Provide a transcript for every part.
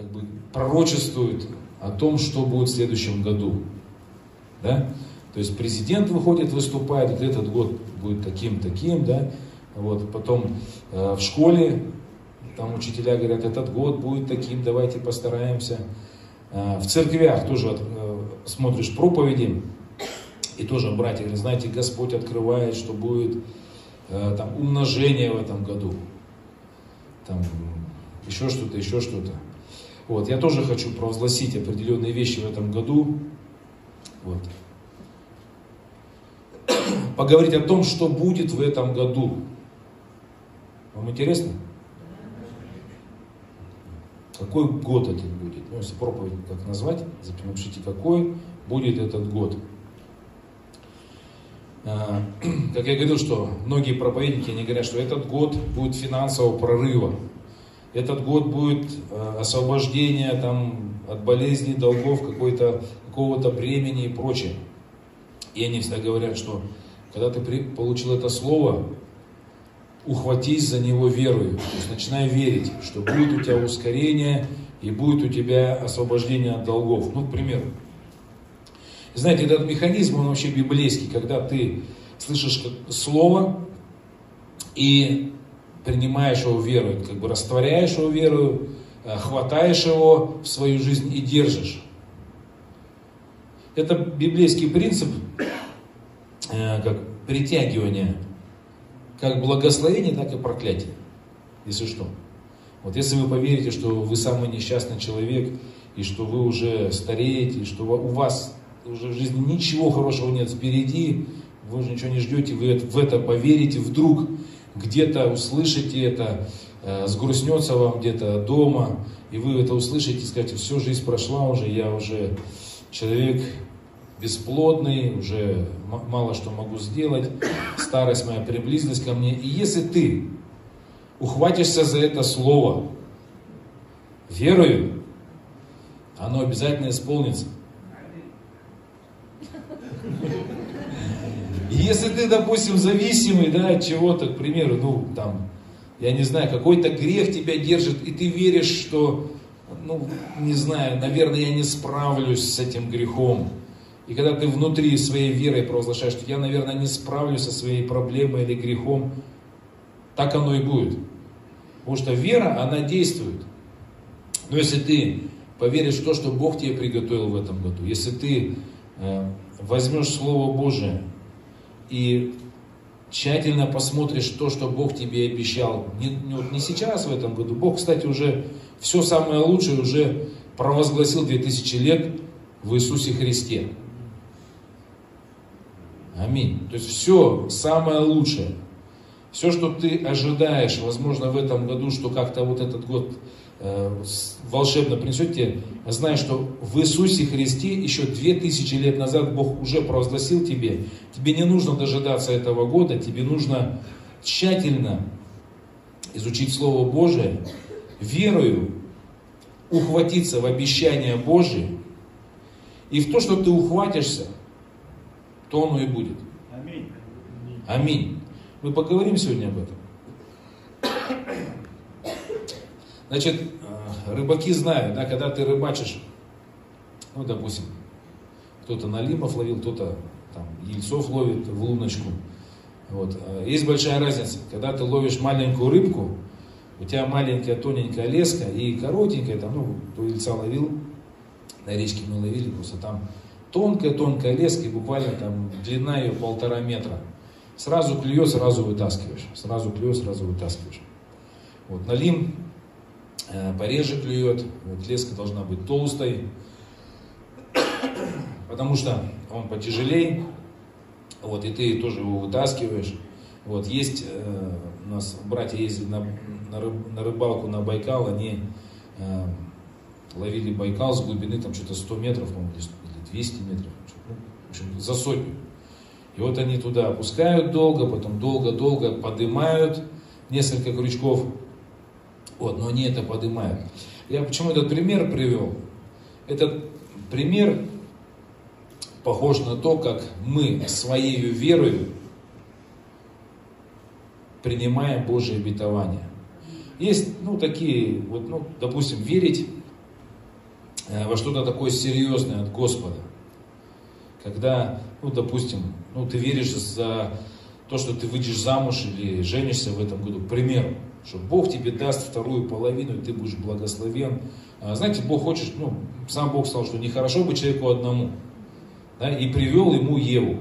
как бы пророчествуют о том, что будет в следующем году. Да? То есть президент выходит, выступает, вот этот год будет таким-таким, да, вот, потом э, в школе там учителя говорят, этот год будет таким, давайте постараемся. Э, в церквях тоже э, смотришь проповеди, и тоже братья говорят, знаете, Господь открывает, что будет э, там умножение в этом году. Там еще что-то, еще что-то. Вот, я тоже хочу провозгласить определенные вещи в этом году. Вот. Поговорить о том, что будет в этом году. Вам интересно? Какой год это будет? Ну, если проповедь как назвать, напишите, какой будет этот год. А, как я говорил, что многие проповедники, они говорят, что этот год будет финансового прорыва. Этот год будет а, освобождения там, от болезней, долгов, какого-то бремени и прочее. И они всегда говорят, что когда ты получил это слово, ухватись за него верою. То есть начинай верить, что будет у тебя ускорение и будет у тебя освобождение от долгов. Ну, к примеру. Знаете, этот механизм, он вообще библейский, когда ты слышишь слово и принимаешь его верой, как бы растворяешь его верою, э, хватаешь его в свою жизнь и держишь. Это библейский принцип, э, как притягивание как благословение, так и проклятие, если что. Вот если вы поверите, что вы самый несчастный человек, и что вы уже стареете, и что у вас уже в жизни ничего хорошего нет впереди, вы уже ничего не ждете, вы в это поверите, вдруг где-то услышите это, э, сгрустнется вам где-то дома, и вы это услышите скажете, все, жизнь прошла уже, я уже человек бесплодный, уже мало что могу сделать, старость моя приблизилась ко мне. И если ты ухватишься за это слово верою, оно обязательно исполнится. Если ты, допустим, зависимый да, от чего-то, к примеру, ну, там, я не знаю, какой-то грех тебя держит, и ты веришь, что, ну, не знаю, наверное, я не справлюсь с этим грехом, и когда ты внутри своей верой провозглашаешь, что я, наверное, не справлюсь со своей проблемой или грехом, так оно и будет. Потому что вера, она действует. Но если ты поверишь в то, что Бог тебе приготовил в этом году, если ты э, возьмешь Слово Божие и тщательно посмотришь то, что Бог тебе обещал, не, не, не сейчас в этом году, Бог, кстати, уже все самое лучшее уже провозгласил 2000 лет в Иисусе Христе. Аминь. То есть все самое лучшее. Все, что ты ожидаешь, возможно, в этом году, что как-то вот этот год волшебно принесет тебе, знай, что в Иисусе Христе еще две тысячи лет назад Бог уже провозгласил тебе. Тебе не нужно дожидаться этого года, тебе нужно тщательно изучить Слово Божие, верою ухватиться в обещания Божие, и в то, что ты ухватишься – то оно и будет. Аминь. Аминь. Мы поговорим сегодня об этом. Значит, э, рыбаки знают, да, когда ты рыбачишь, ну, допустим, кто-то налимов ловил, кто-то там ельцов ловит в луночку. Вот. Э, есть большая разница. Когда ты ловишь маленькую рыбку, у тебя маленькая тоненькая леска и коротенькая, там, ну, кто ельца ловил, на речке мы ловили, просто там Тонкая-тонкая леска, и буквально там длина ее полтора метра. Сразу клюет, сразу вытаскиваешь. Сразу клюет, сразу вытаскиваешь. Вот, налим пореже клюет, леска должна быть толстой, потому что он потяжелее, вот, и ты тоже его вытаскиваешь. Вот, есть, э, у нас братья ездили на, на, рыб, на рыбалку на Байкал, они э, ловили Байкал с глубины там что-то 100 метров, по-моему, 200 метров, ну, в общем, за сотню. И вот они туда опускают долго, потом долго-долго поднимают несколько крючков, вот, но они это поднимают. Я почему этот пример привел? Этот пример похож на то, как мы своей верой принимаем Божие обетование. Есть, ну, такие, вот, ну, допустим, верить э, во что-то такое серьезное от Господа. Когда, ну, допустим, ну, ты веришь за то, что ты выйдешь замуж или женишься в этом году, к примеру, что Бог тебе даст вторую половину, и ты будешь благословен. А, знаете, Бог хочет, ну, сам Бог сказал, что нехорошо быть человеку одному. Да, и привел ему Еву.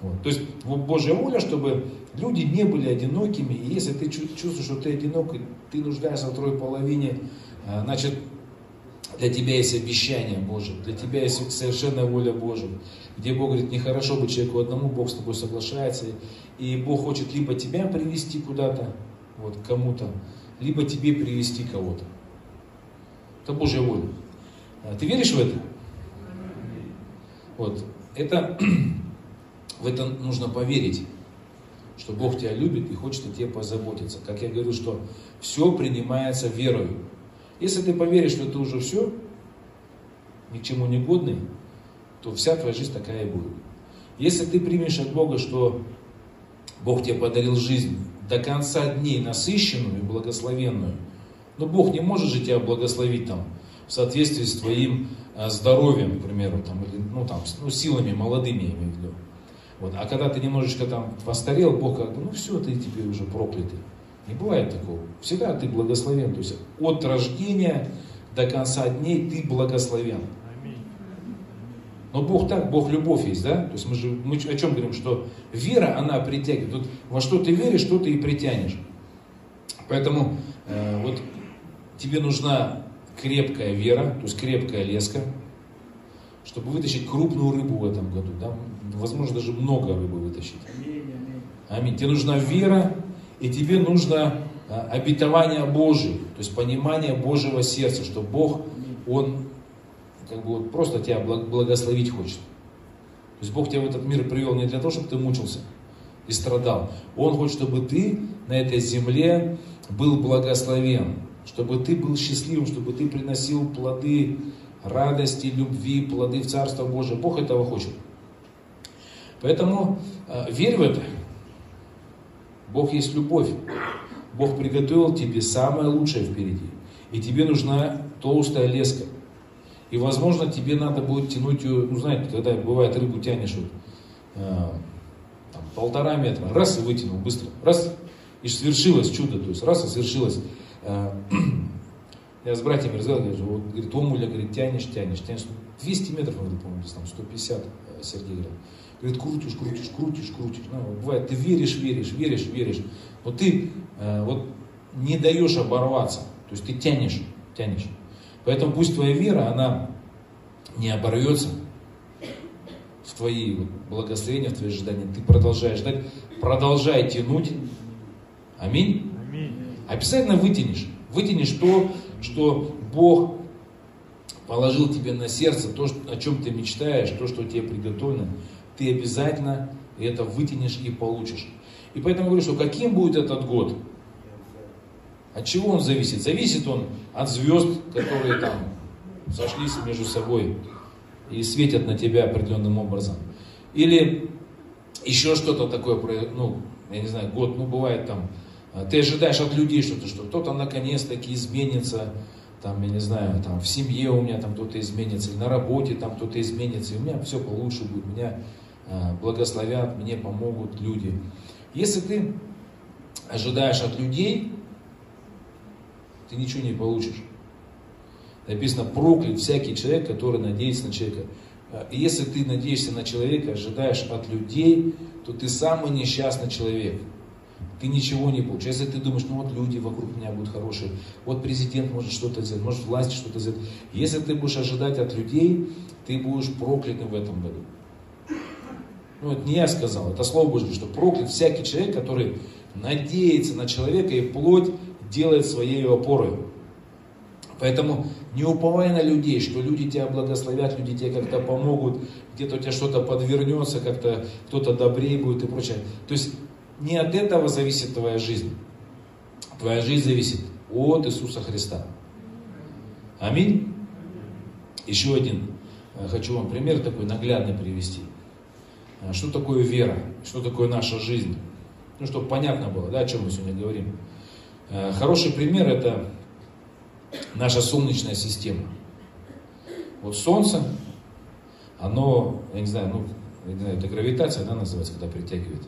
Вот. То есть Божья воля, чтобы люди не были одинокими, и если ты чувствуешь, что ты одинок, и ты нуждаешься в второй половине, а, значит, для тебя есть обещание Божие, для тебя есть совершенная воля Божия, где Бог говорит, нехорошо быть человеку одному, Бог с тобой соглашается, и Бог хочет либо тебя привести куда-то, вот, кому-то, либо тебе привести кого-то. Это Божья воля. А ты веришь в это? Вот. Это, в это нужно поверить, что Бог тебя любит и хочет о тебе позаботиться. Как я говорю, что все принимается верою. Если ты поверишь, что ты уже все, ни к чему не годный, то вся твоя жизнь такая и будет. Если ты примешь от Бога, что Бог тебе подарил жизнь до конца дней насыщенную и благословенную, но Бог не может же тебя благословить там в соответствии с твоим а, здоровьем, к примеру, там, или, ну, там, ну, силами молодыми, я имею в виду. Вот. А когда ты немножечко там постарел, Бог как бы, ну все, ты тебе уже проклятый. Не бывает такого. Всегда ты благословен. То есть от рождения до конца дней ты благословен. Но Бог так, Бог любовь есть, да? То есть мы же мы о чем говорим, что вера, она притягивает. Вот во что ты веришь, что ты и притянешь. Поэтому э, вот тебе нужна крепкая вера, то есть крепкая леска, чтобы вытащить крупную рыбу в этом году. Да? Возможно, даже много рыбы вытащить. Аминь. Тебе нужна вера, и тебе нужно а, обетование Божие, то есть понимание Божьего сердца, что Бог, Он как бы вот просто тебя благословить хочет. То есть Бог тебя в этот мир привел не для того, чтобы ты мучился и страдал. Он хочет, чтобы ты на этой земле был благословен, чтобы ты был счастливым, чтобы ты приносил плоды радости, любви, плоды в Царство Божие. Бог этого хочет. Поэтому э, верь в это. Бог есть любовь. Бог приготовил тебе самое лучшее впереди. И тебе нужна толстая леска. И, возможно, тебе надо будет тянуть ее, ну, знаете, когда бывает рыбу тянешь вот, э, там, полтора метра, раз и вытянул быстро, раз, и свершилось чудо, то есть раз и свершилось. Э, я с братьями разговаривал, говорю, вот, говорит, Омуля, говорит, тянешь, тянешь, тянешь. 200 метров, надо, по-моему, там 150, э, Сергей говорит. Говорит, крутишь, крутишь, крутишь, крутишь. Ну, бывает, ты веришь, веришь, веришь, веришь. Но ты э, вот не даешь оборваться. То есть ты тянешь, тянешь. Поэтому пусть твоя вера, она не оборвется в твои вот, благословения, в твои ожидания. Ты продолжаешь ждать, продолжай тянуть. Аминь. Аминь. Обязательно вытянешь. Вытянешь то, что Бог положил тебе на сердце, то, о чем ты мечтаешь, то, что тебе приготовлено, ты обязательно это вытянешь и получишь. И поэтому говорю, что каким будет этот год? От чего он зависит? Зависит он от звезд, которые там сошлись между собой и светят на тебя определенным образом. Или еще что-то такое, ну, я не знаю, год, ну, бывает там, а, ты ожидаешь от людей что-то, что кто-то наконец-таки изменится, там, я не знаю, там, в семье у меня там кто-то изменится, или на работе там кто-то изменится, и у меня все получше будет, меня э, благословят, мне помогут люди. Если ты ожидаешь от людей, ты ничего не получишь. Написано, проклят всякий человек, который надеется на человека. А, и если ты надеешься на человека, ожидаешь от людей, то ты самый несчастный человек ты ничего не получишь. Если ты думаешь, ну вот люди вокруг меня будут хорошие, вот президент может что-то сделать, может власть что-то сделать. Если ты будешь ожидать от людей, ты будешь проклятым в этом году. Ну, это не я сказал, это Слово Божье, что проклят всякий человек, который надеется на человека и плоть делает своей опорой. Поэтому не уповай на людей, что люди тебя благословят, люди тебе как-то помогут, где-то у тебя что-то подвернется, как-то кто-то добрее будет и прочее. То есть не от этого зависит твоя жизнь. Твоя жизнь зависит от Иисуса Христа. Аминь. Еще один э, хочу вам пример такой наглядный привести. Э, что такое вера? Что такое наша жизнь? Ну, чтобы понятно было, да, о чем мы сегодня говорим. Э, хороший пример это наша Солнечная система. Вот Солнце, оно, я не знаю, ну, я не знаю, это гравитация, да, называется, когда притягивает.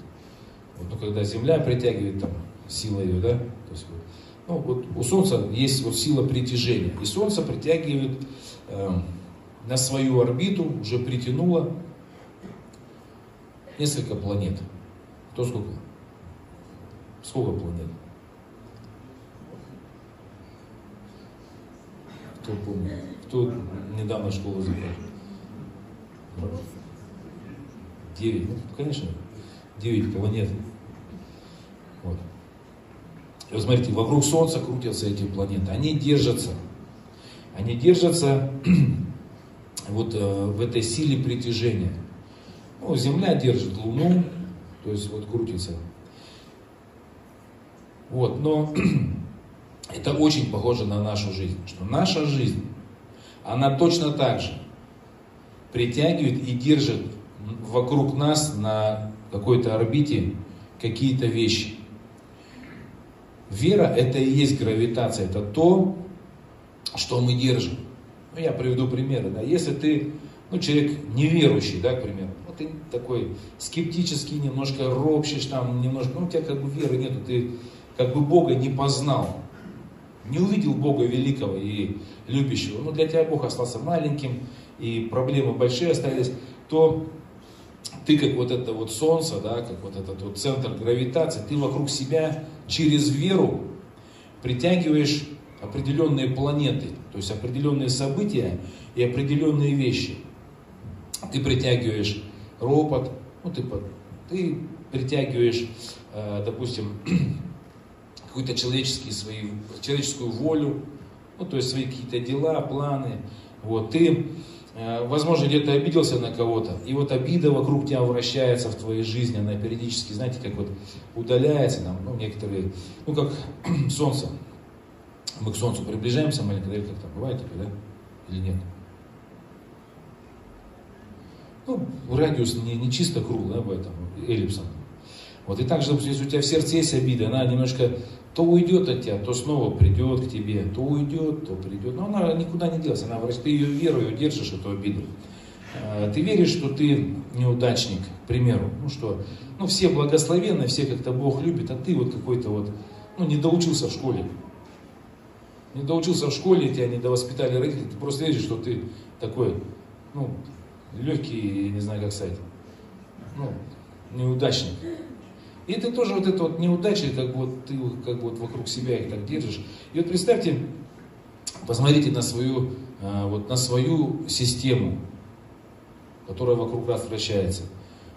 Вот, ну, когда Земля притягивает, там, сила ее, да, то есть, вот, ну, вот у Солнца есть вот сила притяжения, и Солнце притягивает э, на свою орбиту, уже притянуло несколько планет. Кто сколько? Сколько планет? Кто помнит? Кто недавно школу закончил? Девять, ну, конечно, девять планет. Вот. И вот смотрите, вокруг Солнца крутятся эти планеты. Они держатся. Они держатся вот э, в этой силе притяжения. Ну, Земля держит Луну, то есть вот крутится. Вот, но это очень похоже на нашу жизнь, что наша жизнь, она точно так же притягивает и держит вокруг нас на какой-то орбите какие-то вещи. Вера это и есть гравитация, это то, что мы держим. Ну, я приведу примеры. Да. Если ты ну, человек неверующий, да, к примеру, ты такой скептический, немножко ропщешь, там, немножко, ну, у тебя как бы веры нету, ты как бы Бога не познал, не увидел Бога великого и любящего, но для тебя Бог остался маленьким, и проблемы большие остались, то ты как вот это вот солнце, да, как вот этот вот центр гравитации, ты вокруг себя через веру притягиваешь определенные планеты, то есть определенные события и определенные вещи. Ты притягиваешь ропот, ну ты, ты притягиваешь, э, допустим, какую-то человеческие свои, человеческую волю, ну, то есть свои какие-то дела, планы. Вот, ты, э, возможно, где-то обиделся на кого-то, и вот обида вокруг тебя вращается в твоей жизни, она периодически, знаете, как вот удаляется, там, ну, некоторые, ну, как солнце. Мы к солнцу приближаемся маленько, как там бывает, да, или нет? Ну, радиус не, не чисто круг, да, поэтому эллипсом. Вот и также, допустим, если у тебя в сердце есть обида, она немножко то уйдет от тебя, то снова придет к тебе, то уйдет, то придет. Но она никуда не делась, она, ты ее верою держишь, эту обиду. А, ты веришь, что ты неудачник, к примеру, ну что, ну все благословенны, все как-то Бог любит, а ты вот какой-то вот, ну не доучился в школе. Не доучился в школе, тебя не довоспитали родители, ты просто веришь, что ты такой, ну, легкий, не знаю как сказать, ну, неудачник. И ты тоже вот это вот неудачи, как бы вот ты как бы вот вокруг себя их так держишь. И вот представьте, посмотрите на свою, а, вот на свою систему, которая вокруг вас вращается.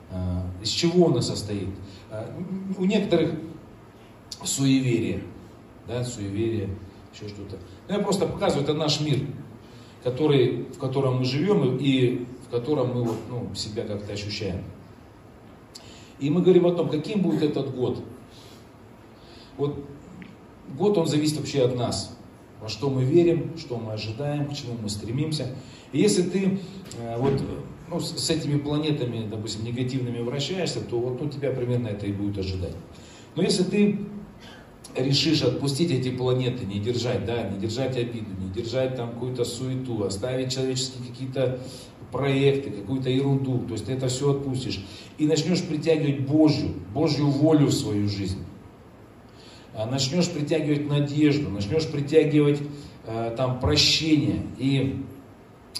А, из чего она состоит? А, у некоторых суеверие, да, суеверие, еще что-то. Но я просто показываю, это наш мир, который, в котором мы живем и в котором мы вот, ну, себя как-то ощущаем. И мы говорим о том, каким будет этот год. Вот год, он зависит вообще от нас. Во что мы верим, что мы ожидаем, к чему мы стремимся. И если ты э, вот ну, с этими планетами, допустим, негативными вращаешься, то вот у тебя примерно это и будет ожидать. Но если ты решишь отпустить эти планеты, не держать, да, не держать обиду, не держать там какую-то суету, оставить человеческие какие-то проекты, какую-то ерунду, то есть ты это все отпустишь и начнешь притягивать Божью, Божью волю в свою жизнь. А начнешь притягивать надежду, начнешь притягивать э, там прощение и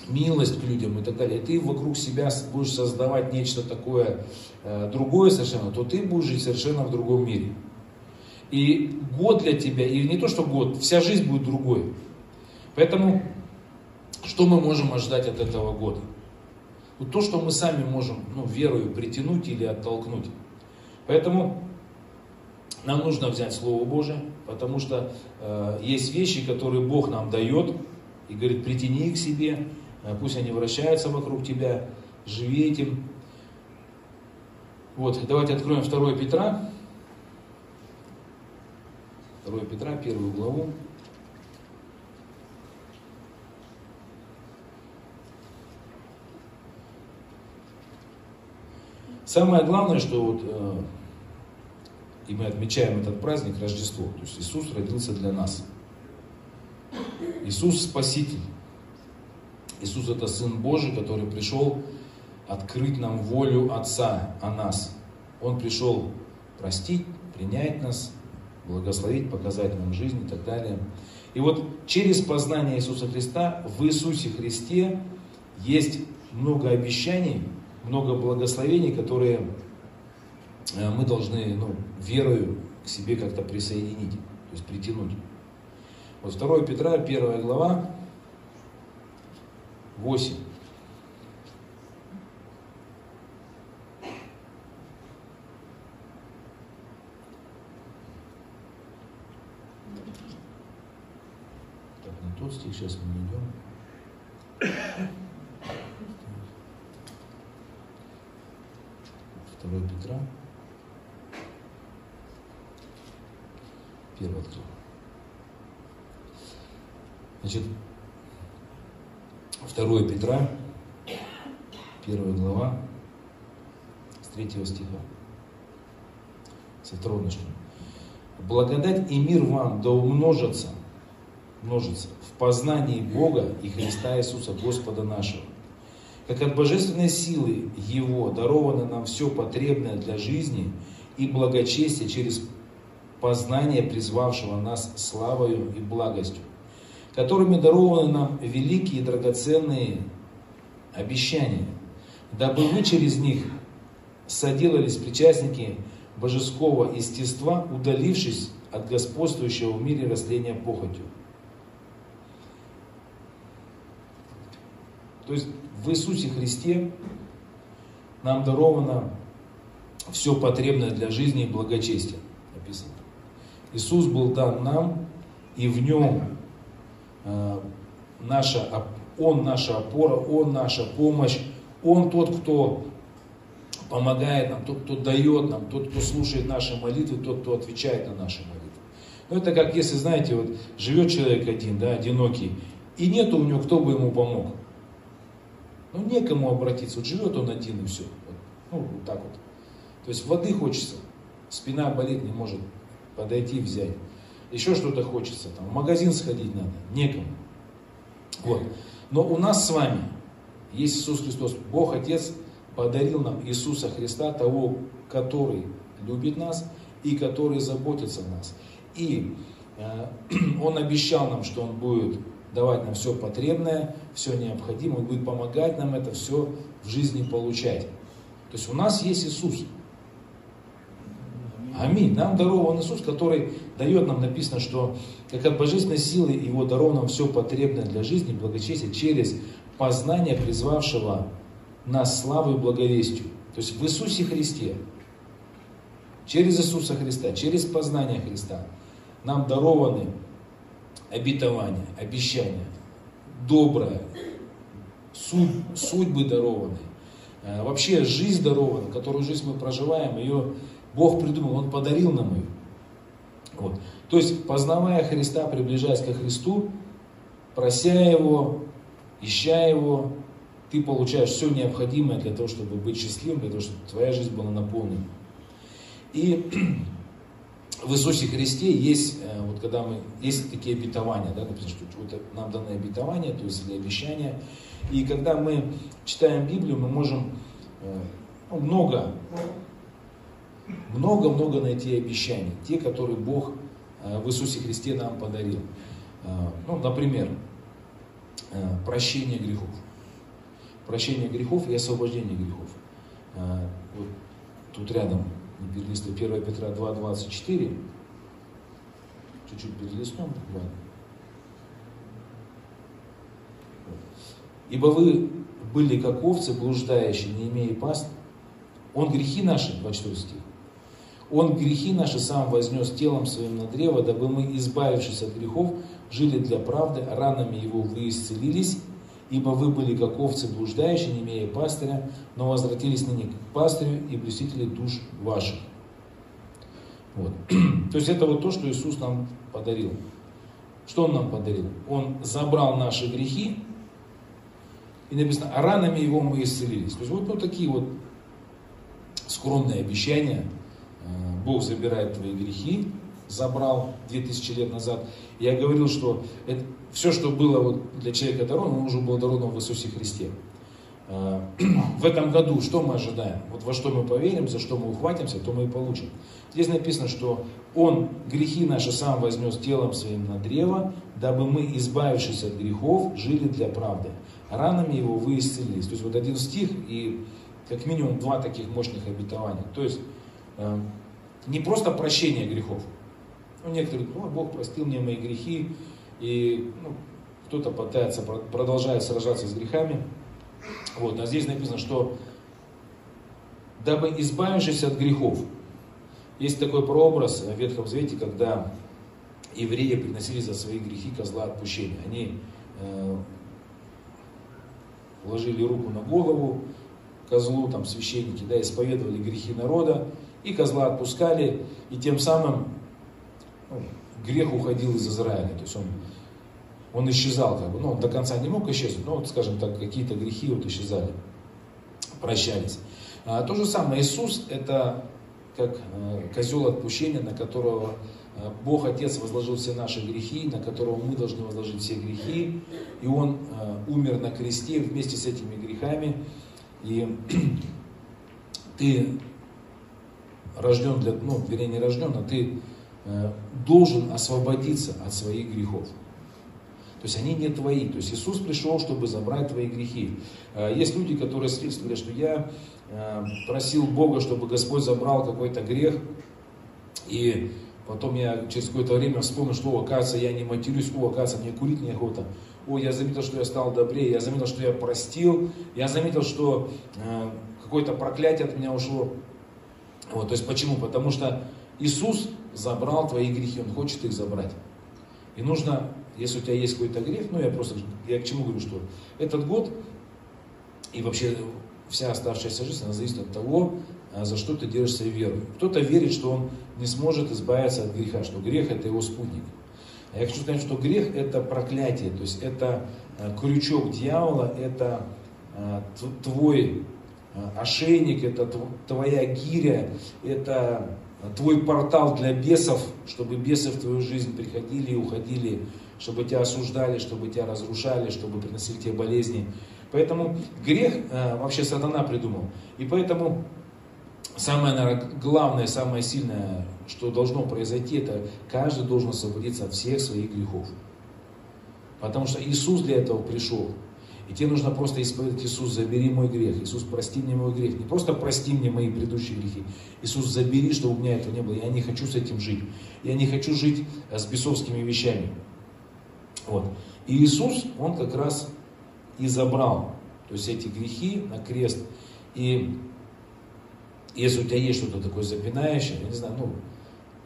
милость к людям и так далее, и ты вокруг себя будешь создавать нечто такое э, другое совершенно, то ты будешь жить совершенно в другом мире. И год для тебя, и не то что год, вся жизнь будет другой. Поэтому, что мы можем ожидать от этого года? Вот то, что мы сами можем ну, верою притянуть или оттолкнуть. Поэтому нам нужно взять Слово Божие, потому что э, есть вещи, которые Бог нам дает, и говорит, притяни их к себе, э, пусть они вращаются вокруг тебя, живи этим. Вот, давайте откроем 2 Петра, 2 Петра, первую главу. Самое главное, что вот, э, и мы отмечаем этот праздник Рождество, то есть Иисус родился для нас. Иисус Спаситель. Иисус это Сын Божий, который пришел открыть нам волю Отца о нас. Он пришел простить, принять нас, благословить, показать нам жизнь и так далее. И вот через познание Иисуса Христа в Иисусе Христе есть много обещаний, много благословений, которые э, мы должны ну, верою к себе как-то присоединить, то есть притянуть. Вот 2 Петра, 1 глава, 8. Так, не тот стих, сейчас мы найдем. Второй Петра. Первый открыл. Значит, 2 Петра, 1 глава, с 3 стиха. Со начнем. Благодать и мир вам да умножатся, множится в познании Бога и Христа Иисуса, Господа нашего. Как от божественной силы Его даровано нам все потребное для жизни и благочестия через познание призвавшего нас славою и благостью которыми дарованы нам великие и драгоценные обещания, дабы вы через них соделались причастники божеского естества, удалившись от господствующего в мире растления похотью. То есть в Иисусе Христе нам даровано все потребное для жизни и благочестия. Написано. Иисус был дан нам, и в нем наша, Он наша опора, Он наша помощь, Он тот, кто помогает нам, тот, кто дает нам, тот, кто слушает наши молитвы, тот, кто отвечает на наши молитвы. Ну, это как если, знаете, вот живет человек один, да, одинокий, и нету у него, кто бы ему помог. Ну, некому обратиться. Вот живет он один и все. Вот, ну, вот так вот. То есть воды хочется, спина болит, не может подойти взять еще что-то хочется, там, в магазин сходить надо, некому. Вот. Но у нас с вами есть Иисус Христос. Бог Отец подарил нам Иисуса Христа, того, который любит нас и который заботится о нас. И э, Он обещал нам, что Он будет давать нам все потребное, все необходимое, Он будет помогать нам это все в жизни получать. То есть у нас есть Иисус. Аминь. Нам дарован Иисус, который дает нам, написано, что как от божественной силы Его даровано все потребное для жизни, благочестия, через познание призвавшего нас славой и благовестию. То есть в Иисусе Христе, через Иисуса Христа, через познание Христа нам дарованы обетования, обещания, доброе, суд, судьбы дарованы, э, вообще жизнь дарована, которую жизнь мы проживаем, ее Бог придумал, Он подарил нам ее. Вот. То есть, познавая Христа, приближаясь ко Христу, прося Его, ища Его, ты получаешь все необходимое для того, чтобы быть счастливым, для того, чтобы твоя жизнь была наполнена. И в Иисусе Христе есть, э, вот когда мы, есть такие обетования, да, написано, что вот нам даны обетования, то есть или обещания. И когда мы читаем Библию, мы можем э, ну, много много-много найти обещаний, те, которые Бог э, в Иисусе Христе нам подарил. Э, ну, например, э, прощение грехов. Прощение грехов и освобождение грехов. Вот тут рядом перелистываю 1 Петра 2.24. Чуть-чуть перелистнем буквально. Ибо вы были как овцы, блуждающие, не имея паст. Он грехи наши, 24 стих, он грехи наши сам вознес телом своим на древо, дабы мы, избавившись от грехов, жили для правды, ранами его вы исцелились, ибо вы были как овцы блуждающие, не имея пастыря, но возвратились ныне к пастырю и блюстители душ ваших. Вот. То есть это вот то, что Иисус нам подарил. Что Он нам подарил? Он забрал наши грехи, и написано, а ранами Его мы исцелились. То есть вот, вот такие вот скромные обещания – Бог забирает твои грехи, забрал 2000 лет назад. Я говорил, что это, все, что было вот для человека даровано, уже было даровано в Иисусе Христе. А, в этом году что мы ожидаем? Вот во что мы поверим, за что мы ухватимся, то мы и получим. Здесь написано, что Он грехи наши сам вознес телом своим на древо, дабы мы, избавившись от грехов, жили для правды. Ранами Его вы исцелились. То есть вот один стих и как минимум два таких мощных обетования. То есть э, не просто прощение грехов. Ну, некоторые говорят, Бог простил мне мои грехи, и ну, кто-то пытается, продолжает сражаться с грехами. Вот, а здесь написано, что дабы избавившись от грехов, есть такой прообраз в Ветхом Завете, когда евреи приносили за свои грехи козла отпущения. Они э, ложили руку на голову козлу, там священники, да, исповедовали грехи народа, и козла отпускали, и тем самым ну, грех уходил из Израиля. То есть он, он исчезал, как бы, ну, он до конца не мог исчезнуть, но, вот, скажем так, какие-то грехи вот исчезали, прощались. А, то же самое, Иисус это как э, козел отпущения, на которого э, Бог Отец возложил все наши грехи, на которого мы должны возложить все грехи, и Он э, умер на кресте вместе с этими грехами, и ты рожден для, ну, вернее не рожден, а ты должен освободиться от своих грехов. То есть они не твои. То есть Иисус пришел, чтобы забрать твои грехи. Есть люди, которые свидетельствуют, что я Э, просил Бога, чтобы Господь забрал какой-то грех. И потом я через какое-то время вспомнил, что, оказывается, я не матерюсь, о, оказывается, мне курить неохота. О, я заметил, что я стал добрее, я заметил, что я простил, я заметил, что э, какое-то проклятие от меня ушло. Вот, то есть почему? Потому что Иисус забрал твои грехи, Он хочет их забрать. И нужно, если у тебя есть какой-то грех, ну я просто, я к чему говорю, что этот год и вообще вся оставшаяся жизнь, она зависит от того, а, за что ты держишься верой. Кто-то верит, что он не сможет избавиться от греха, что грех это его спутник. А я хочу сказать, что грех это проклятие, то есть это а, крючок дьявола, это а, твой ошейник, это твоя гиря, это твой портал для бесов, чтобы бесы в твою жизнь приходили и уходили, чтобы тебя осуждали, чтобы тебя разрушали, чтобы приносили тебе болезни. Поэтому грех э, вообще сатана придумал. И поэтому самое, наверное, главное, самое сильное, что должно произойти, это каждый должен освободиться от всех своих грехов. Потому что Иисус для этого пришел. И тебе нужно просто исповедать, Иисус, забери мой грех, Иисус, прости мне мой грех. Не просто прости мне мои предыдущие грехи. Иисус, забери, чтобы у меня этого не было. Я не хочу с этим жить. Я не хочу жить э, с бесовскими вещами. Вот. И Иисус, Он как раз и забрал. То есть эти грехи на крест. И если у тебя есть что-то такое запинающее, я не знаю, ну,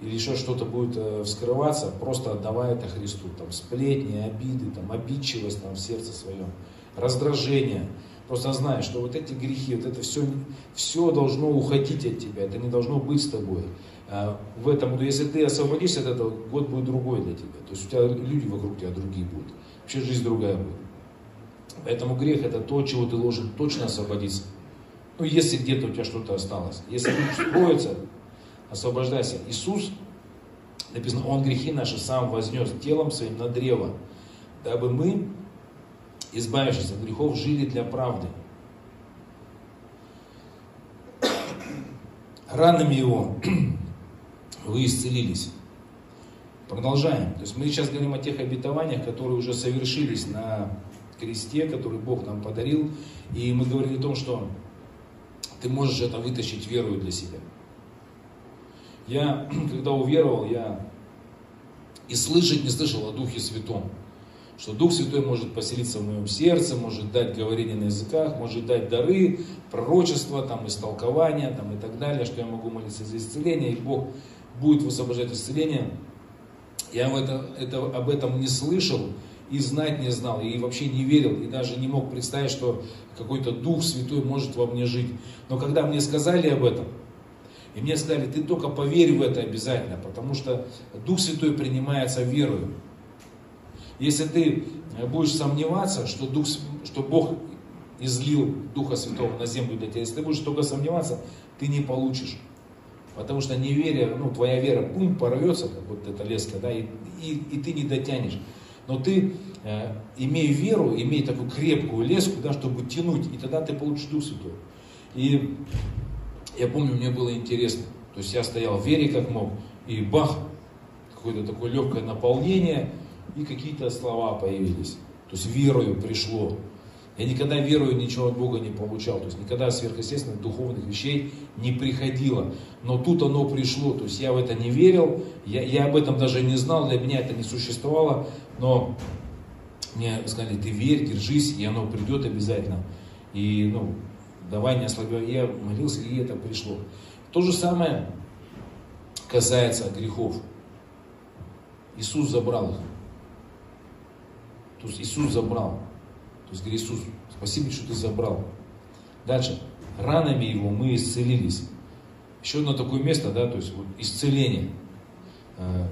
или еще что-то будет э, вскрываться, просто отдавай это Христу. Там сплетни, обиды, там обидчивость там, в сердце своем, раздражение. Просто знай, что вот эти грехи, вот это все, все должно уходить от тебя, это не должно быть с тобой. А в этом году, если ты освободишься от этого, год будет другой для тебя. То есть у тебя люди вокруг тебя другие будут. Вообще жизнь другая будет. Поэтому грех это то, чего ты должен точно освободиться. Ну, если где-то у тебя что-то осталось. Если дух скроется, освобождайся. Иисус, написано, Он грехи наши сам вознес телом своим на древо, дабы мы, избавившись от грехов, жили для правды. Ранами Его вы исцелились. Продолжаем. То есть мы сейчас говорим о тех обетованиях, которые уже совершились на кресте, который Бог нам подарил. И мы говорили о том, что ты можешь это вытащить верою для себя. Я, когда уверовал, я и слышать не слышал о Духе Святом. Что Дух Святой может поселиться в моем сердце, может дать говорение на языках, может дать дары, пророчества, там, истолкования там, и так далее, что я могу молиться за исцеление, и Бог будет высвобождать исцеление. Я это, это, об этом не слышал, и знать не знал, и вообще не верил, и даже не мог представить, что какой-то Дух Святой может во мне жить. Но когда мне сказали об этом, и мне сказали, ты только поверь в это обязательно, потому что Дух Святой принимается верою. Если ты будешь сомневаться, что, Дух, что Бог излил Духа Святого на землю для тебя, если ты будешь только сомневаться, ты не получишь. Потому что неверие, ну, твоя вера, пум, порвется, как вот эта леска, да, и, и, и ты не дотянешь. Но ты, э, имея веру, имей такую крепкую леску, да, чтобы тянуть, и тогда ты получишь Дух Святой. И я помню, мне было интересно. То есть я стоял в вере как мог, и бах, какое-то такое легкое наполнение, и какие-то слова появились. То есть верою пришло. Я никогда верою ничего от Бога не получал, то есть никогда сверхъестественных духовных вещей не приходило. Но тут оно пришло, то есть я в это не верил, я, я об этом даже не знал, для меня это не существовало, но мне сказали, ты верь, держись, и оно придет обязательно. И, ну, давай не ослабевай. Я молился, и это пришло. То же самое касается грехов. Иисус забрал их. То есть Иисус забрал. То есть говорит, Иисус, спасибо, что ты забрал. Дальше. Ранами его мы исцелились. Еще одно такое место, да, то есть вот исцеление. А,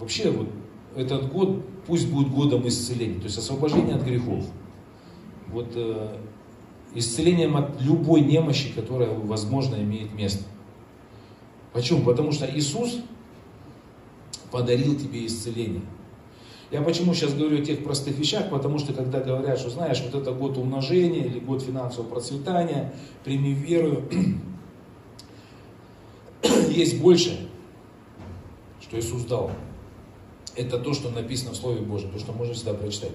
вообще вот этот год пусть будет годом исцеления, то есть освобождение от грехов. Вот э, исцелением от любой немощи, которая, возможно, имеет место. Почему? Потому что Иисус подарил тебе исцеление. Я почему сейчас говорю о тех простых вещах, потому что когда говорят, что знаешь, вот это год умножения или год финансового процветания, прими веру, есть больше, что Иисус дал. Это то, что написано в Слове Божьем, то, что можно всегда прочитать.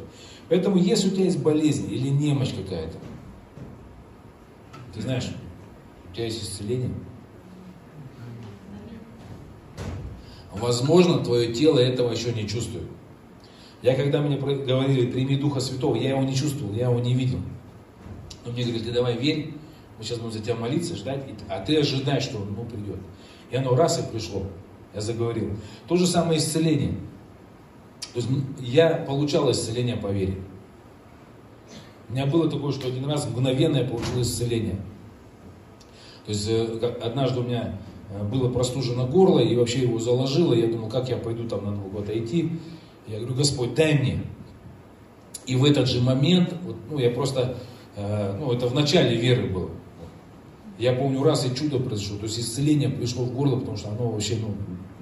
Поэтому, если у тебя есть болезнь или немощь какая-то, ты знаешь, у тебя есть исцеление. Возможно, твое тело этого еще не чувствует. Я когда мне говорили, прими Духа Святого, я его не чувствовал, я его не видел. Но мне говорили, ты давай верь, мы сейчас будем за тебя молиться, ждать, а ты ожидай, что он придет. И оно раз и пришло. Я заговорил. То же самое исцеление. То есть я получал исцеление по вере. У меня было такое, что один раз мгновенно я получил исцеление. То есть э, однажды у меня э, было простужено горло, и вообще его заложило. Я думал, как я пойду там на Новый год идти. Я говорю, Господь, дай мне. И в этот же момент, вот, ну, я просто, э, ну, это в начале веры было. Я помню, раз и чудо произошло, то есть исцеление пришло в горло, потому что оно вообще, ну,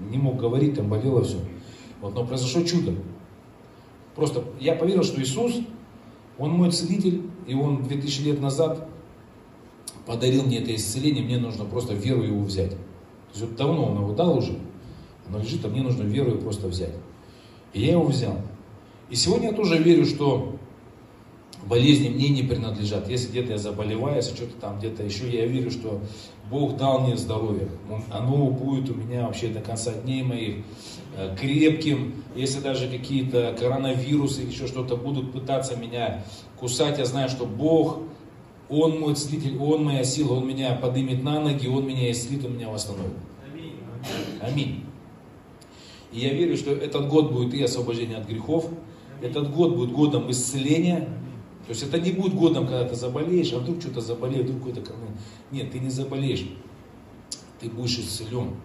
не мог говорить, там болело все. Вот, но произошло чудо. Просто я поверил, что Иисус, Он мой целитель, и Он 2000 лет назад подарил мне это исцеление, мне нужно просто веру его взять. То есть вот давно Он его дал уже, оно лежит, а мне нужно веру его просто взять. И я его взял. И сегодня я тоже верю, что болезни мне не принадлежат. Если где-то я заболеваю, если что-то там где-то еще, я верю, что Бог дал мне здоровье. Оно будет у меня вообще до конца дней моих э, крепким. Если даже какие-то коронавирусы или еще что-то будут пытаться меня кусать, я знаю, что Бог, Он мой целитель, Он моя сила, Он меня поднимет на ноги, Он меня исцелит, Он меня восстановит. Аминь. И я верю, что этот год будет и освобождение от грехов, этот год будет годом исцеления. То есть это не будет годом, когда ты заболеешь, а вдруг что-то заболеет, вдруг какой-то коронавирус. Нет, ты не заболеешь, ты будешь исцелен.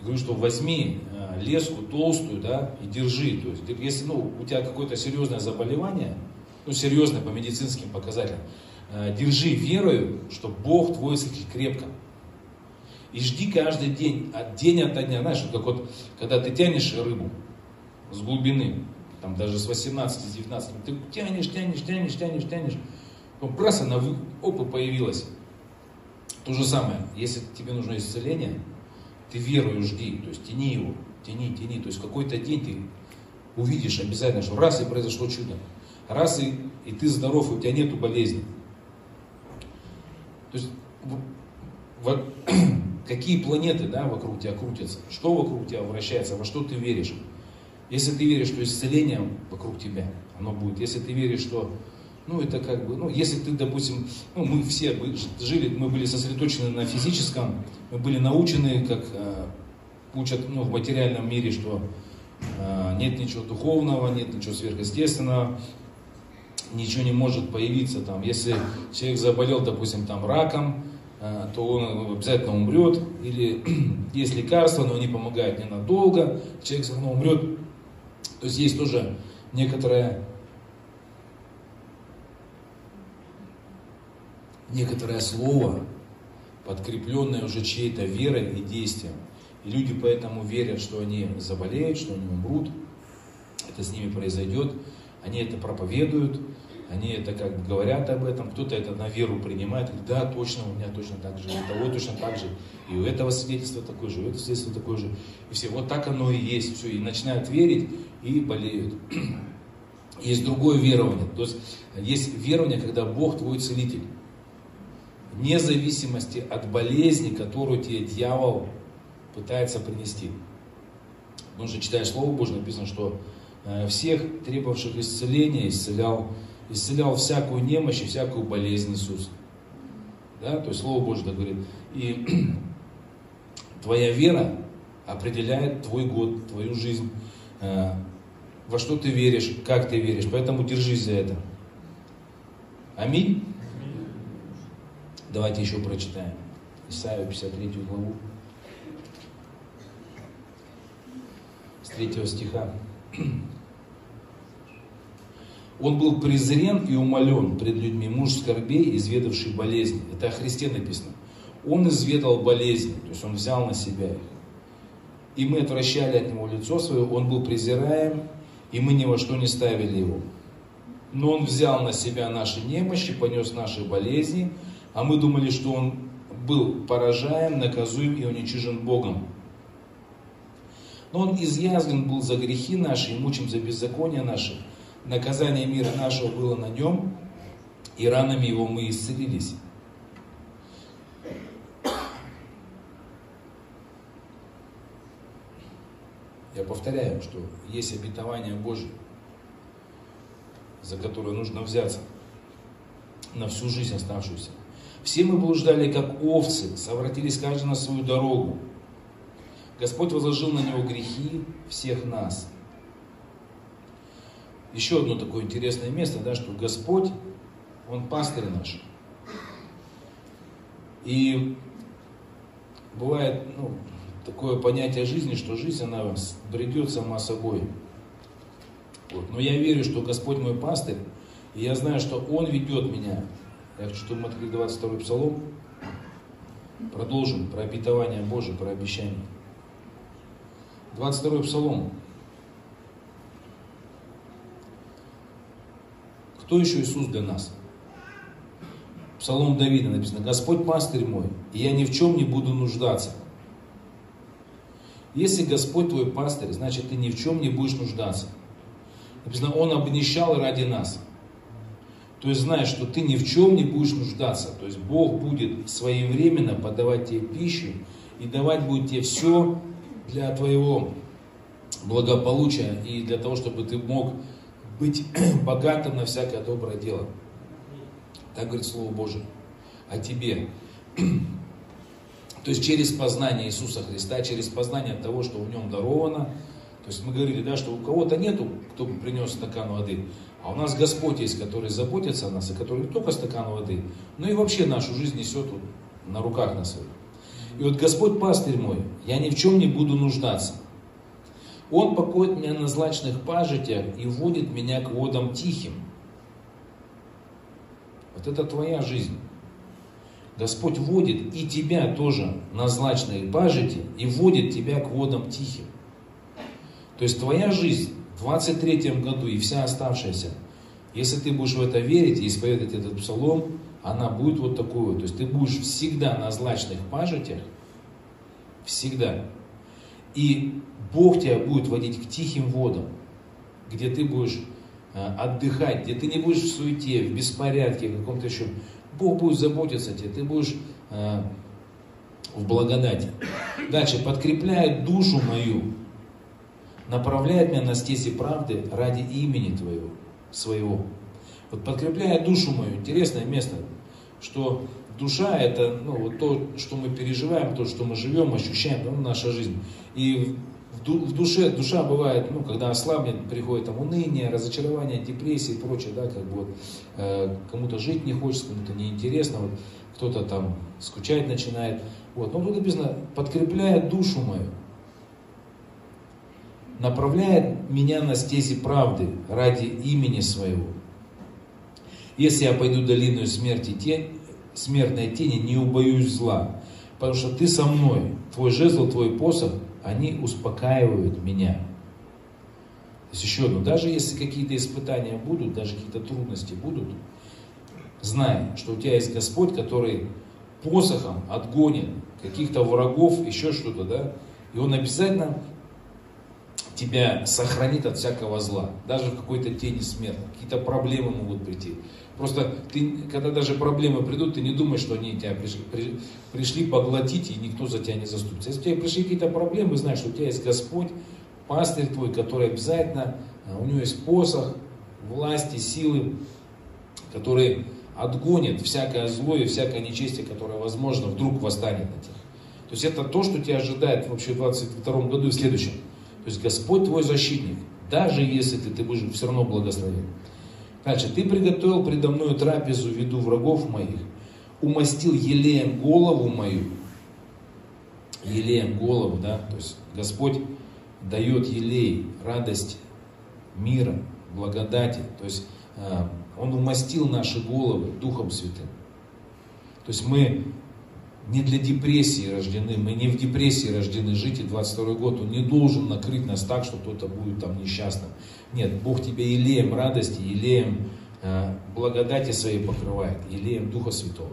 Я говорю, что возьми э, леску толстую, да, и держи. То есть, если ну, у тебя какое-то серьезное заболевание, ну, серьезное по медицинским показателям, э, держи верою, что Бог твой исцелитель крепко. И жди каждый день, от день ото дня. Знаешь, как вот, когда ты тянешь рыбу с глубины, там даже с 18, 19, ты тянешь, тянешь, тянешь, тянешь, тянешь. Потом раз она, опа, появилась. То же самое, если тебе нужно исцеление, ты верую жди, то есть тяни его, тяни, тяни. То есть какой-то день ты увидишь обязательно, что раз и произошло чудо. Раз и, и ты здоров, у тебя нету болезни. То есть вот, какие планеты да, вокруг тебя крутятся, что вокруг тебя вращается, во что ты веришь. Если ты веришь, что исцеление вокруг тебя, оно будет. Если ты веришь, что, ну, это как бы, ну, если ты, допустим, ну, мы все жили, мы были сосредоточены на физическом, мы были научены, как э, учат, ну, в материальном мире, что э, нет ничего духовного, нет ничего сверхъестественного, ничего не может появиться там. Если человек заболел, допустим, там раком, то он обязательно умрет, или есть лекарства, но они помогают ненадолго, человек все равно умрет. То есть есть тоже некоторое, некоторое слово, подкрепленное уже чьей-то верой и действием. И люди поэтому верят, что они заболеют, что они умрут, это с ними произойдет, они это проповедуют, они это как бы говорят об этом, кто-то это на веру принимает, говорит, да, точно, у меня точно так же, у того точно так же, и у этого свидетельства такое же, у этого свидетельства такое же, и все, вот так оно и есть, все, и начинают верить и болеют. Есть другое верование, то есть есть верование, когда Бог твой целитель, вне зависимости от болезни, которую тебе дьявол пытается принести. Потому что читая Слово Божье, написано, что э, всех требовавших исцеления исцелял исцелял всякую немощь и всякую болезнь Иисус. Да? То есть Слово Божье так говорит. И твоя вера определяет твой год, твою жизнь, э, во что ты веришь, как ты веришь. Поэтому держись за это. Аминь. Давайте еще прочитаем. Исаию 53 главу. С 3 стиха. Он был презрен и умолен пред людьми, муж скорбей, изведавший болезни. Это о Христе написано. Он изведал болезни, то есть он взял на себя их. И мы отвращали от него лицо свое, он был презираем, и мы ни во что не ставили его. Но он взял на себя наши немощи, понес наши болезни, а мы думали, что он был поражаем, наказуем и уничижен Богом. Но он изъязвлен был за грехи наши и мучим за беззаконие наши наказание мира нашего было на нем, и ранами его мы исцелились. Я повторяю, что есть обетование Божье, за которое нужно взяться на всю жизнь оставшуюся. Все мы блуждали, как овцы, совратились каждый на свою дорогу. Господь возложил на него грехи всех нас – еще одно такое интересное место, да, что Господь, Он пастырь наш. И бывает ну, такое понятие жизни, что жизнь, она бредет сама собой. Вот. Но я верю, что Господь мой пастырь, и я знаю, что Он ведет меня. Я хочу, чтобы мы открыли 22 псалом. Продолжим про обетование Божие, про обещание. 22 псалом. Кто еще Иисус для нас? Псалом Давида написано, Господь пастырь мой, и я ни в чем не буду нуждаться. Если Господь твой пастырь, значит ты ни в чем не будешь нуждаться. Написано, Он обнищал ради нас. То есть знаешь, что ты ни в чем не будешь нуждаться. То есть Бог будет своевременно подавать тебе пищу и давать будет тебе все для твоего благополучия и для того, чтобы ты мог быть богатым на всякое доброе дело. Так говорит Слово Божие о тебе. То есть через познание Иисуса Христа, через познание того, что в нем даровано. То есть мы говорили, да, что у кого-то нету, кто бы принес стакан воды, а у нас Господь есть, который заботится о нас, и который не только стакан воды, но и вообще нашу жизнь несет на руках на своих. И вот Господь пастырь мой, я ни в чем не буду нуждаться. Он покоит меня на злачных пажитях и вводит меня к водам тихим. Вот это твоя жизнь. Господь вводит и тебя тоже на злачные пажити и вводит тебя к водам тихим. То есть твоя жизнь в 23 году и вся оставшаяся, если ты будешь в это верить и исповедать этот псалом, она будет вот такой. То есть ты будешь всегда на злачных пажитях, всегда. И Бог тебя будет водить к тихим водам, где ты будешь э, отдыхать, где ты не будешь в суете, в беспорядке, в каком-то еще. Бог будет заботиться о тебе, ты будешь э, в благодати. Дальше, подкрепляет душу мою, направляет меня на стези правды ради имени твоего, своего. Вот подкрепляет душу мою, интересное место, что душа это ну, вот то, что мы переживаем, то, что мы живем, ощущаем, ну, наша жизнь. И в душе, душа бывает, ну, когда ослабнет, приходит там уныние, разочарование, депрессия и прочее, да, как бы вот, э, кому-то жить не хочется, кому-то неинтересно, вот, кто-то там скучать начинает. Вот. Но тут написано, подкрепляет душу мою, направляет меня на стези правды ради имени своего. Если я пойду долину смерти тень, смертной тени не убоюсь зла, потому что ты со мной, твой жезл, твой посох, они успокаивают меня. То есть еще одно, даже если какие-то испытания будут, даже какие-то трудности будут, знай, что у тебя есть Господь, который посохом отгонит каких-то врагов, еще что-то, да, и Он обязательно тебя сохранит от всякого зла, даже в какой-то тени смерти. Какие-то проблемы могут прийти. Просто ты, когда даже проблемы придут, ты не думаешь, что они тебя пришли, при, пришли поглотить, и никто за тебя не заступится. Если у тебя пришли какие-то проблемы, знаешь, что у тебя есть Господь, пастырь твой, который обязательно, а, у него есть посох, власти, силы, которые отгонят всякое зло и всякое нечестие, которое, возможно, вдруг восстанет на тебя. То есть это то, что тебя ожидает вообще в 2022 году и в следующем. То есть Господь твой защитник, даже если ты, ты будешь все равно благословен. Дальше, ты приготовил предо мною трапезу в виду врагов моих, умастил елеем голову мою, елеем голову, да, то есть Господь дает елей, радость мира, благодати, то есть э, Он умастил наши головы Духом Святым. То есть мы не для депрессии рождены, мы не в депрессии рождены жить, и 22 год, он не должен накрыть нас так, что кто-то будет там несчастным. Нет, Бог тебя елеем радости, елеем э, благодати своей покрывает, елеем Духа Святого.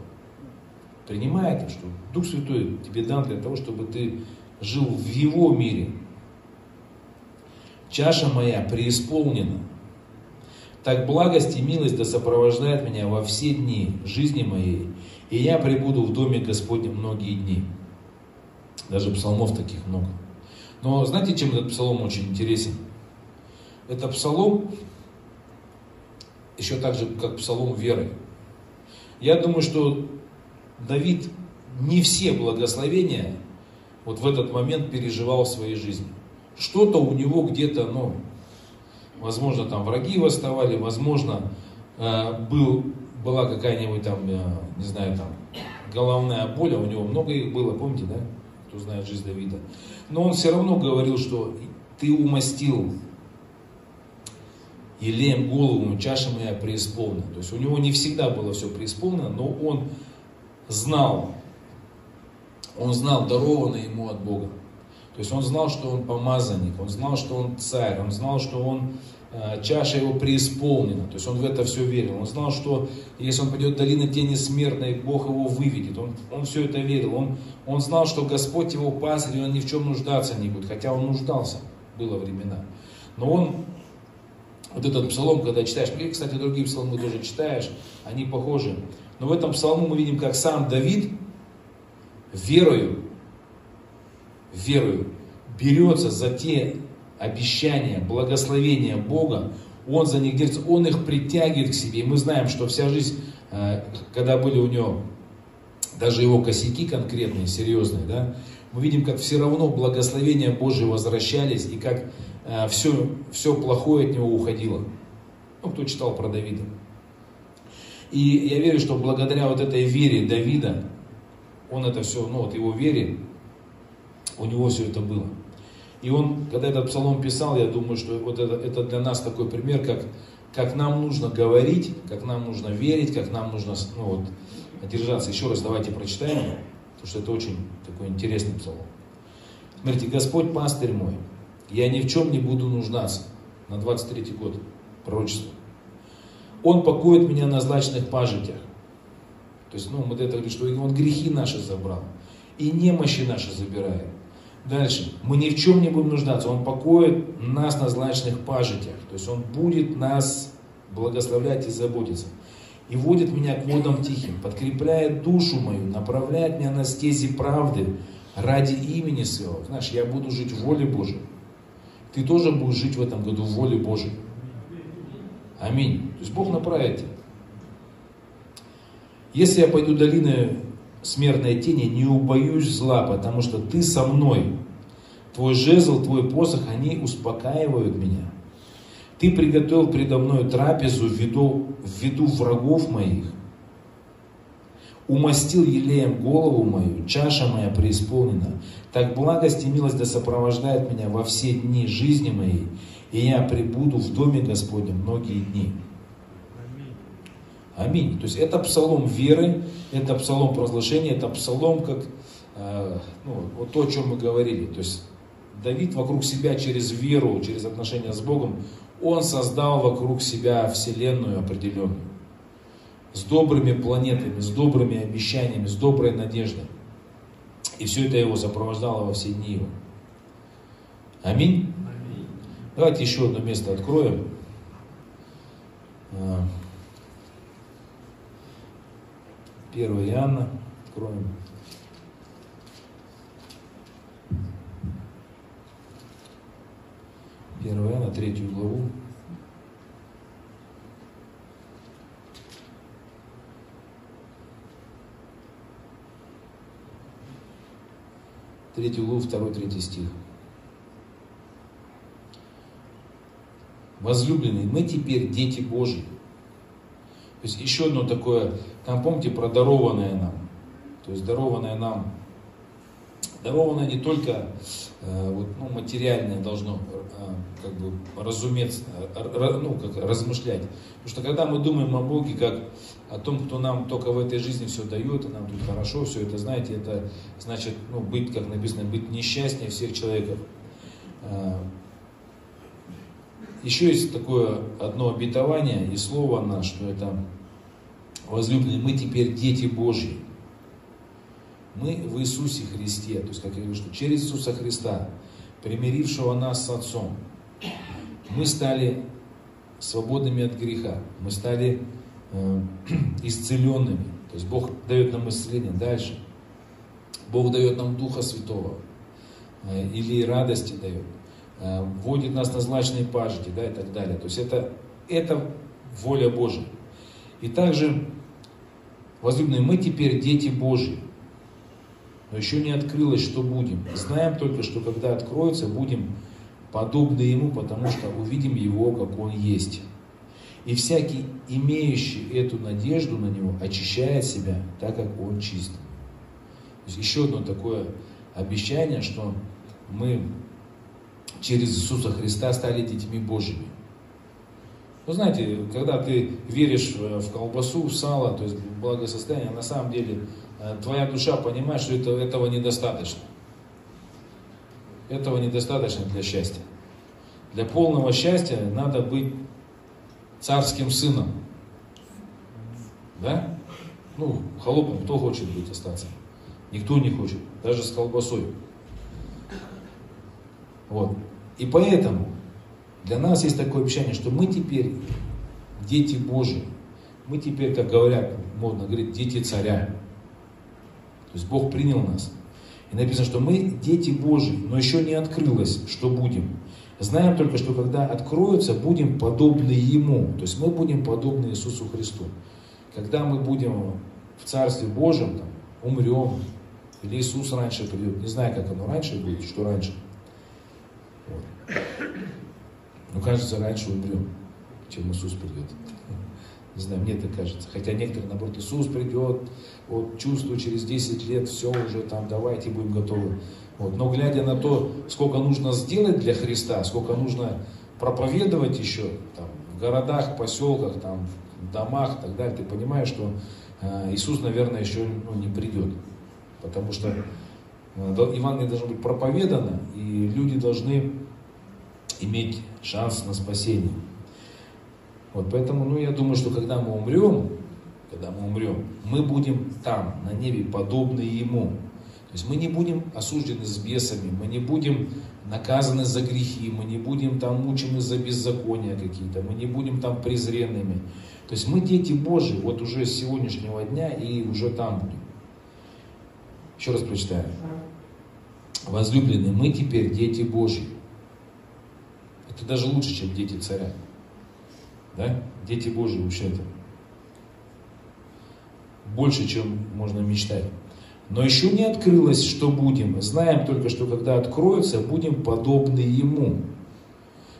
Принимай это, что Дух Святой тебе дан для того, чтобы ты жил в Его мире. Чаша моя преисполнена. Так благость и милость да сопровождает меня во все дни жизни моей, и я пребуду в доме Господнем многие дни. Даже псалмов таких много. Но знаете, чем этот псалом очень интересен? Это псалом, еще так же, как псалом веры. Я думаю, что Давид не все благословения вот в этот момент переживал в своей жизни. Что-то у него где-то, ну, возможно, там враги восставали, возможно, э, был была какая-нибудь там, э, не знаю, там, головная боль, а у него много их было, помните, да? Кто знает жизнь Давида. Но он все равно говорил, что ты умастил елеем голову, чаша моя преисполнена. То есть у него не всегда было все преисполнено, но он знал, он знал дарованное ему от Бога. То есть он знал, что он помазанник, он знал, что он царь, он знал, что он Э, чаша его преисполнена, то есть он в это все верил. Он знал, что если он пойдет в долину тени смертной, Бог его выведет. Он, он все это верил. Он, он знал, что Господь его пастырь, и он ни в чем нуждаться не будет, хотя он нуждался, было времена. Но он, вот этот псалом, когда читаешь, и, кстати, другие псалмы тоже читаешь, они похожи. Но в этом псалму мы видим, как сам Давид верою, верою берется за те обещания, благословения Бога, Он за них держится, Он их притягивает к себе. И мы знаем, что вся жизнь, э, когда были у него даже его косяки конкретные, серьезные, да, мы видим, как все равно благословения Божьи возвращались, и как все, э, все плохое от него уходило. Ну, кто читал про Давида. И я верю, что благодаря вот этой вере Давида, он это все, ну вот его вере, у него все это было. И он, когда этот псалом писал, я думаю, что вот это, это для нас такой пример, как, как нам нужно говорить, как нам нужно верить, как нам нужно ну, вот, держаться. Еще раз давайте прочитаем, потому что это очень такой интересный псалом. Смотрите, Господь пастырь мой, я ни в чем не буду нуждаться. На 23 год пророчество. Он покоит меня на злачных пажитях. То есть, ну, вот это говорит, что он грехи наши забрал. И немощи наши забирает. Дальше. Мы ни в чем не будем нуждаться. Он покоит нас на злачных пажитях. То есть Он будет нас благословлять и заботиться. И водит меня к водам тихим, подкрепляет душу мою, направляет меня на стези правды ради имени своего. Знаешь, я буду жить в воле Божьей. Ты тоже будешь жить в этом году в воле Божьей. Аминь. То есть Бог направит. Если я пойду долиной смертной тени, не убоюсь зла, потому что ты со мной. Твой жезл, твой посох, они успокаивают меня. Ты приготовил предо мной трапезу в виду, в виду врагов моих. Умастил елеем голову мою, чаша моя преисполнена. Так благость и милость да сопровождает меня во все дни жизни моей, и я пребуду в доме Господнем многие дни. Аминь. То есть это псалом веры, это псалом провозглашения, это псалом как э, ну, вот то, о чем мы говорили. То есть Давид вокруг себя через веру, через отношения с Богом, он создал вокруг себя вселенную определенную. С добрыми планетами, с добрыми обещаниями, с доброй надеждой. И все это его сопровождало во все дни его. Аминь. Аминь. Давайте еще одно место откроем. 1 а, Иоанна, откроем. Первое Иоанна, третью главу. Третью главу, второй, третий стих. Возлюбленные, мы теперь дети Божьи. То есть еще одно такое, там помните про дарованное нам. То есть дарованное нам, дарованное не только э, вот, ну, материальное должно э, как бы разуметь, э, ну, как размышлять. Потому что когда мы думаем о Боге как о том, кто нам только в этой жизни все дает, и нам тут хорошо, все это, знаете, это значит, ну, быть, как написано, быть несчастнее всех человеков. Еще есть такое одно обетование и слово на, что это возлюбленные, мы теперь дети Божьи. Мы в Иисусе Христе, то есть, как я говорю, что через Иисуса Христа, примирившего нас с Отцом, мы стали свободными от греха, мы стали э, исцеленными. То есть Бог дает нам исцеление дальше. Бог дает нам Духа Святого э, или радости дает. Э, вводит нас на злачные пажити, да, и так далее. То есть это, это воля Божья. И также, возлюбленные, мы теперь дети Божьи. Но еще не открылось, что будем. Знаем только, что когда откроется, будем подобны Ему, потому что увидим Его, как Он есть. И всякий, имеющий эту надежду на Него, очищает себя, так как Он чист. Еще одно такое обещание, что мы через Иисуса Христа стали детьми Божьими. Вы знаете, когда ты веришь в колбасу, в сало, то есть в благосостояние, на самом деле э, твоя душа понимает, что это, этого недостаточно. Этого недостаточно для счастья. Для полного счастья надо быть царским сыном. Да? Ну, холопом кто хочет быть остаться? Никто не хочет, даже с колбасой. Вот. И поэтому для нас есть такое обещание, что мы теперь дети Божьи. Мы теперь, как говорят, модно говорить, дети царя. То есть Бог принял нас. И написано, что мы дети Божьи, но еще не открылось, что будем. Знаем только, что когда откроется, будем подобны Ему. То есть мы будем подобны Иисусу Христу. Когда мы будем в Царстве Божьем, там, умрем, или Иисус раньше придет, не знаю, как оно раньше будет, что раньше – вот. Ну, кажется, раньше умрем, чем Иисус придет. Не знаю, мне так кажется. Хотя некоторые, наоборот, Иисус придет, вот чувствую, через 10 лет все уже там, давайте будем готовы. Вот. Но глядя на то, сколько нужно сделать для Христа, сколько нужно проповедовать еще там, в городах, поселках, там, в домах и так далее, ты понимаешь, что э, Иисус, наверное, еще ну, не придет. Потому что Э, Евангелие должно быть проповедано, и люди должны иметь шанс на спасение. Вот поэтому, ну, я думаю, что когда мы умрем, когда мы умрем, мы будем там, на небе, подобны Ему. То есть мы не будем осуждены с бесами, мы не будем наказаны за грехи, мы не будем там мучены за беззакония какие-то, мы не будем там презренными. То есть мы дети Божьи, вот уже с сегодняшнего дня и уже там будем. Еще раз прочитаю. Возлюбленные, мы теперь дети Божьи. Это даже лучше, чем дети царя. Да? Дети Божьи вообще это больше, чем можно мечтать. Но еще не открылось, что будем. Знаем только, что когда откроется, будем подобны Ему.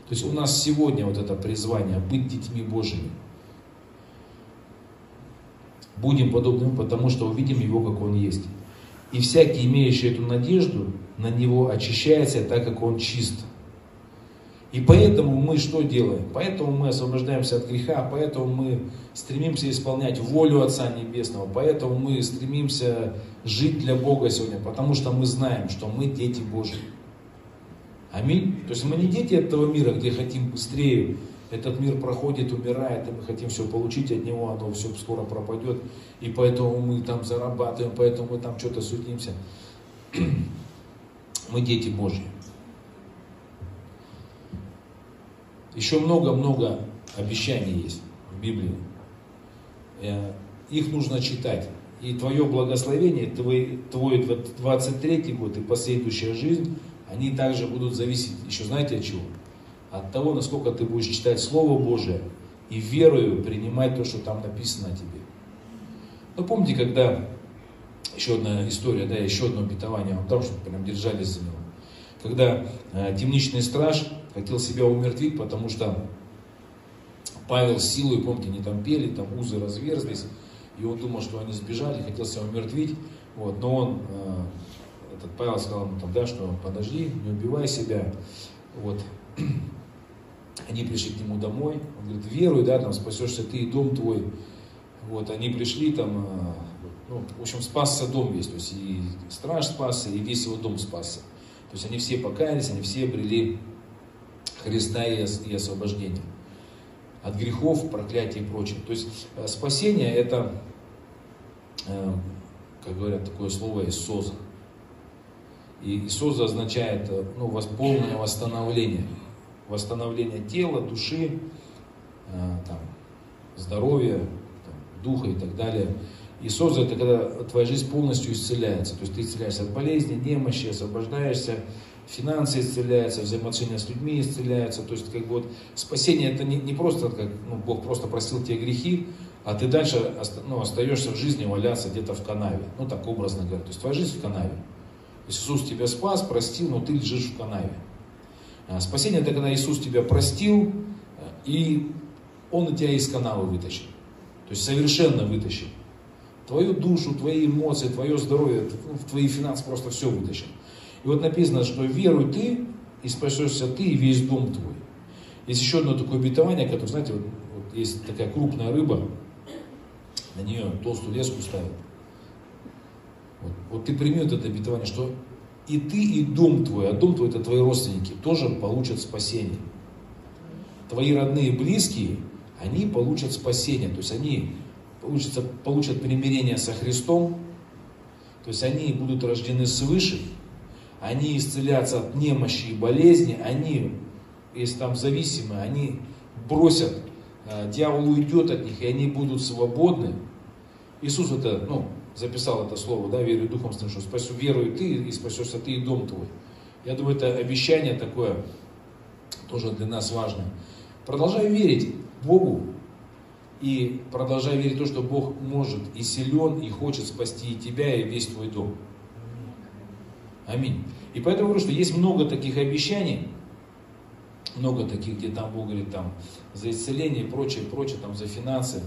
То есть у нас сегодня вот это призвание быть детьми Божьими. Будем подобны Ему, потому что увидим Его, как Он есть. И всякий, имеющий эту надежду, на него очищается, так как он чист. И поэтому мы что делаем? Поэтому мы освобождаемся от греха, поэтому мы стремимся исполнять волю Отца Небесного, поэтому мы стремимся жить для Бога сегодня, потому что мы знаем, что мы дети Божьи. Аминь. То есть мы не дети этого мира, где хотим быстрее, этот мир проходит, умирает, и мы хотим все получить от него, оно все скоро пропадет, и поэтому мы там зарабатываем, поэтому мы там что-то судимся. Мы дети Божьи. Еще много-много обещаний есть в Библии. Э, их нужно читать. И твое благословение, твой, твой 23 год и последующая жизнь, они также будут зависеть, еще знаете от чего? От того, насколько ты будешь читать Слово Божие и верою принимать то, что там написано о тебе. Ну, помните, когда, еще одна история, да, еще одно обетование, там, что прям держались за него. Когда э, темничный страж хотел себя умертвить, потому что Павел с силой, помните, они там пели, там узы разверзлись, и он думал, что они сбежали, хотел себя умертвить, вот, но он, э, этот Павел сказал ему там, да, что подожди, не убивай себя, вот, они пришли к нему домой, он говорит, веруй, да, там спасешься ты и дом твой, вот, они пришли там, э, ну, в общем, спасся дом весь, то есть и страж спасся, и весь его дом спасся. То есть они все покаялись, они все обрели Христа и освобождение от грехов, проклятий и прочее. То есть э, спасение это, э, как говорят, такое слово «иссоза». И «иссоза» означает э, ну, полное восстановление. Восстановление тела, души, там, здоровья, там, духа и так далее. Иисус это когда твоя жизнь полностью исцеляется. То есть ты исцеляешься от болезни, немощи, освобождаешься финансы исцеляются, взаимоотношения с людьми исцеляются. То есть как бы вот спасение это не, не просто как ну, Бог просто простил тебе грехи, а ты дальше ну, остаешься в жизни валяться где-то в канаве. Ну так образно говоря. То есть твоя жизнь в канаве. Иисус тебя спас, простил, но ты лежишь в канаве. А спасение это когда Иисус тебя простил, и Он тебя из канавы вытащил. То есть совершенно вытащил. Твою душу, твои эмоции, твое здоровье, твои финансы просто все вытащил. И вот написано, что веруй ты, и спасешься ты, и весь дом твой. Есть еще одно такое обетование, которое, знаете, вот, вот есть такая крупная рыба, на нее толстую леску ставят. Вот, вот ты прими вот это обетование, что и ты, и дом твой, а дом твой это твои родственники, тоже получат спасение. Твои родные и близкие, они получат спасение, то есть они получат, получат примирение со Христом, то есть они будут рождены свыше, они исцелятся от немощи и болезни, они, если там зависимы, они бросят, э, дьявол уйдет от них, и они будут свободны. Иисус это, ну, записал это слово, да, верю духом, что спасу, верую ты, и спасешься ты и дом твой. Я думаю, это обещание такое тоже для нас важное. Продолжай верить Богу и продолжай верить в то, что Бог может и силен, и хочет спасти и тебя, и весь твой дом. Аминь. И поэтому говорю, что есть много таких обещаний, много таких, где там Бог говорит там, за исцеление и прочее, прочее, там, за финансы,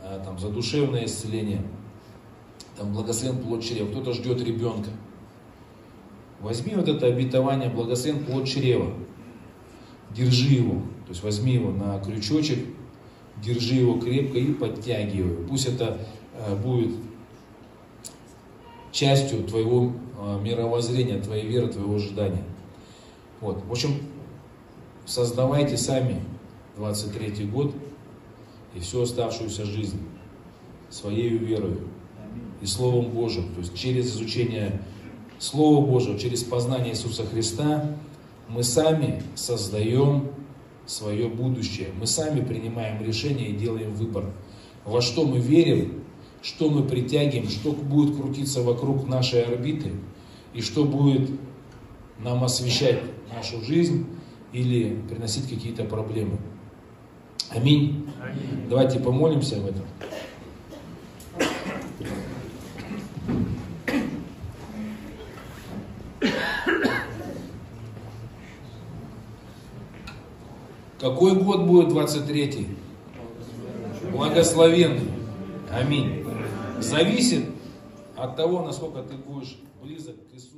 а, там, за душевное исцеление, там, благословен плод чрева, кто-то ждет ребенка. Возьми вот это обетование, благословен плод чрева, держи его, то есть возьми его на крючочек, держи его крепко и подтягивай. Пусть это а, будет частью твоего э, мировоззрения, твоей веры, твоего ожидания. Вот. В общем, создавайте сами 23 год и всю оставшуюся жизнь своей верой и Словом Божьим. То есть через изучение Слова Божьего, через познание Иисуса Христа мы сами создаем свое будущее. Мы сами принимаем решение и делаем выбор. Во что мы верим, что мы притягиваем, что будет крутиться вокруг нашей орбиты и что будет нам освещать нашу жизнь или приносить какие-то проблемы. Аминь. Аминь. Давайте помолимся об этом. Какой год будет 23-й? Благословенный. Аминь зависит от того, насколько ты будешь близок к Иисусу.